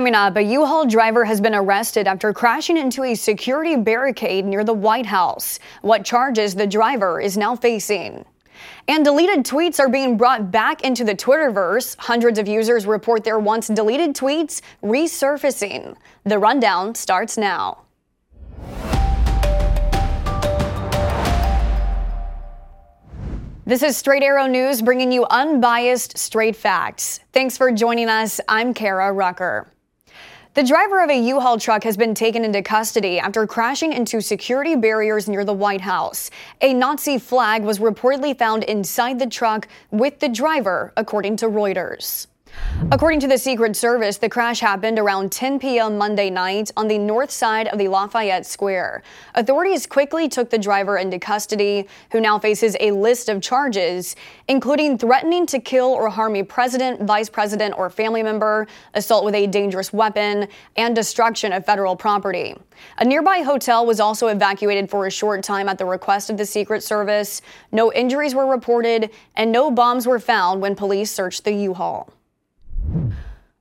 Coming up, a U-Haul driver has been arrested after crashing into a security barricade near the White House. What charges the driver is now facing. And deleted tweets are being brought back into the Twitterverse. Hundreds of users report their once deleted tweets resurfacing. The rundown starts now. This is Straight Arrow News bringing you unbiased, straight facts. Thanks for joining us. I'm Karah Rucker. The driver of a U-Haul truck has been taken into custody after crashing into security barriers near the White House. A Nazi flag was reportedly found inside the truck with the driver, according to Reuters. According to the Secret Service, the crash happened around 10 p.m. Monday night on the north side of the Lafayette Square. Authorities quickly took the driver into custody, who now faces a list of charges, including threatening to kill or harm a president, vice president, or family member, assault with a dangerous weapon, and destruction of federal property. A nearby hotel was also evacuated for a short time at the request of the Secret Service. No injuries were reported, and no bombs were found when police searched the U-Haul.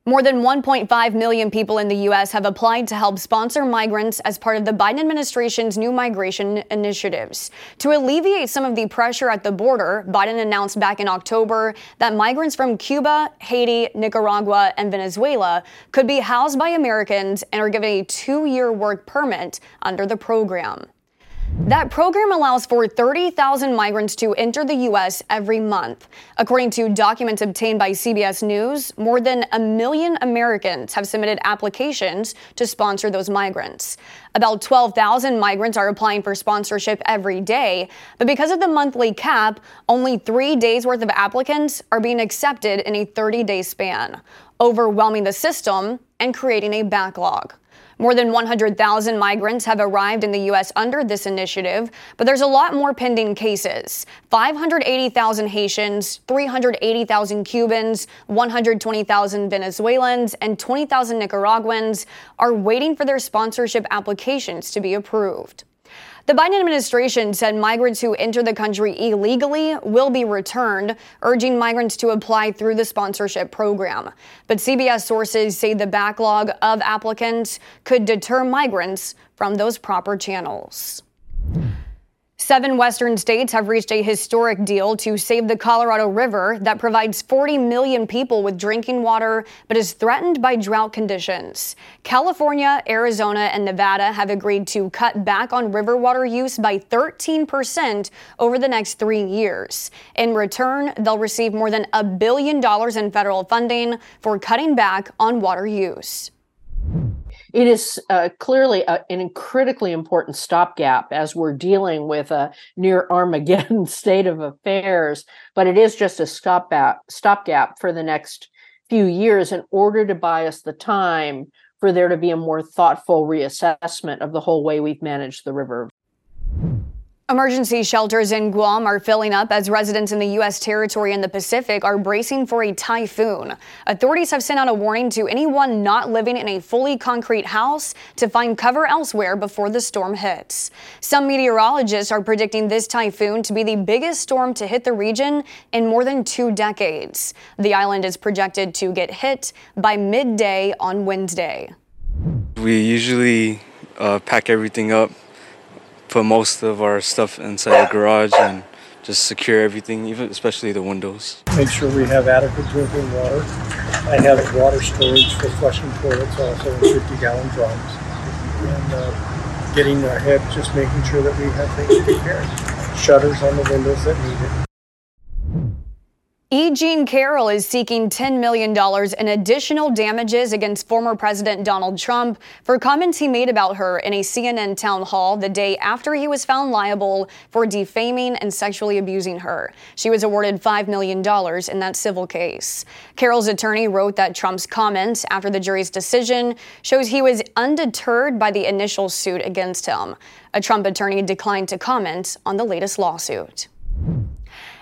More than 1.5 million people in the U.S. have applied to help sponsor migrants as part of the Biden administration's new migration initiatives. To alleviate some of the pressure at the border, Biden announced back in October that migrants from Cuba, Haiti, Nicaragua, and Venezuela could be housed by Americans and are given a two year work permit under the program. That program allows for 30,000 migrants to enter the U.S. every month. According to documents obtained by CBS News, more than a million Americans have submitted applications to sponsor those migrants. About 12,000 migrants are applying for sponsorship every day, but because of the monthly cap, only three days worth of applicants are being accepted in a 30 day span, overwhelming the system and creating a backlog. More than 100,000 migrants have arrived in the U.S. under this initiative, but there's a lot more pending cases. 580,000 Haitians, 380,000 Cubans, 120,000 Venezuelans, and 20,000 Nicaraguans are waiting for their sponsorship applications to be approved. The Biden administration said migrants who enter the country illegally will be returned, urging migrants to apply through the sponsorship program. But CBS sources say the backlog of applicants could deter migrants from those proper channels. Seven Western states have reached a historic deal to save the Colorado River that provides 40 million people with drinking water but is threatened by drought conditions. California, Arizona, and Nevada have agreed to cut back on river water use by 13% over the next three years. In return, they'll receive more than a billion dollars in federal funding for cutting back on water use it is uh, clearly a, an critically important stopgap as we're dealing with a near Armageddon state of affairs. But it is just a stopgap, stopgap for the next few years in order to buy us the time for there to be a more thoughtful reassessment of the whole way we've managed the river. Emergency shelters in Guam are filling up as residents in the U.S. territory in the Pacific are bracing for a typhoon. Authorities have sent out a warning to anyone not living in a fully concrete house to find cover elsewhere before the storm hits. Some meteorologists are predicting this typhoon to be the biggest storm to hit the region in more than two decades. The island is projected to get hit by midday on Wednesday. We usually uh, pack everything up put most of our stuff inside the garage and just secure everything, even especially the windows. Make sure we have adequate drinking water. I have water storage for flushing toilets also in 50 gallon drums. And uh, getting ahead, just making sure that we have things prepared. Shutters on the windows that need it. E. Jean Carroll is seeking $10 million in additional damages against former President Donald Trump for comments he made about her in a CNN town hall the day after he was found liable for defaming and sexually abusing her. She was awarded $5 million in that civil case. Carroll's attorney wrote that Trump's comments after the jury's decision shows he was undeterred by the initial suit against him. A Trump attorney declined to comment on the latest lawsuit.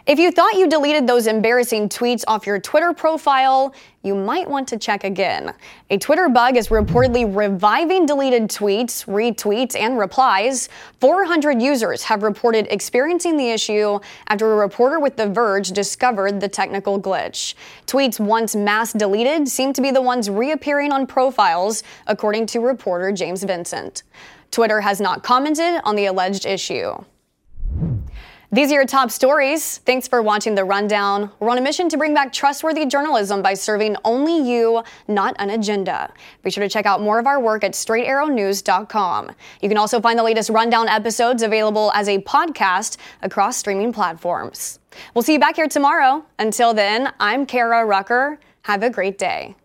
If you thought you deleted those embarrassing tweets off your Twitter profile, you might want to check again. A Twitter bug is reportedly reviving deleted tweets, retweets, and replies. 400 users have reported experiencing the issue after a reporter with The Verge discovered the technical glitch. Tweets once mass deleted seem to be the ones reappearing on profiles, according to reporter James Vincent. Twitter has not commented on the alleged issue. These are your top stories. Thanks for watching The Rundown. We're on a mission to bring back trustworthy journalism by serving only you, not an agenda. Be sure to check out more of our work at straightarrownews.com. You can also find the latest Rundown episodes available as a podcast across streaming platforms. We'll see you back here tomorrow. Until then, I'm Karah Rucker. Have a great day.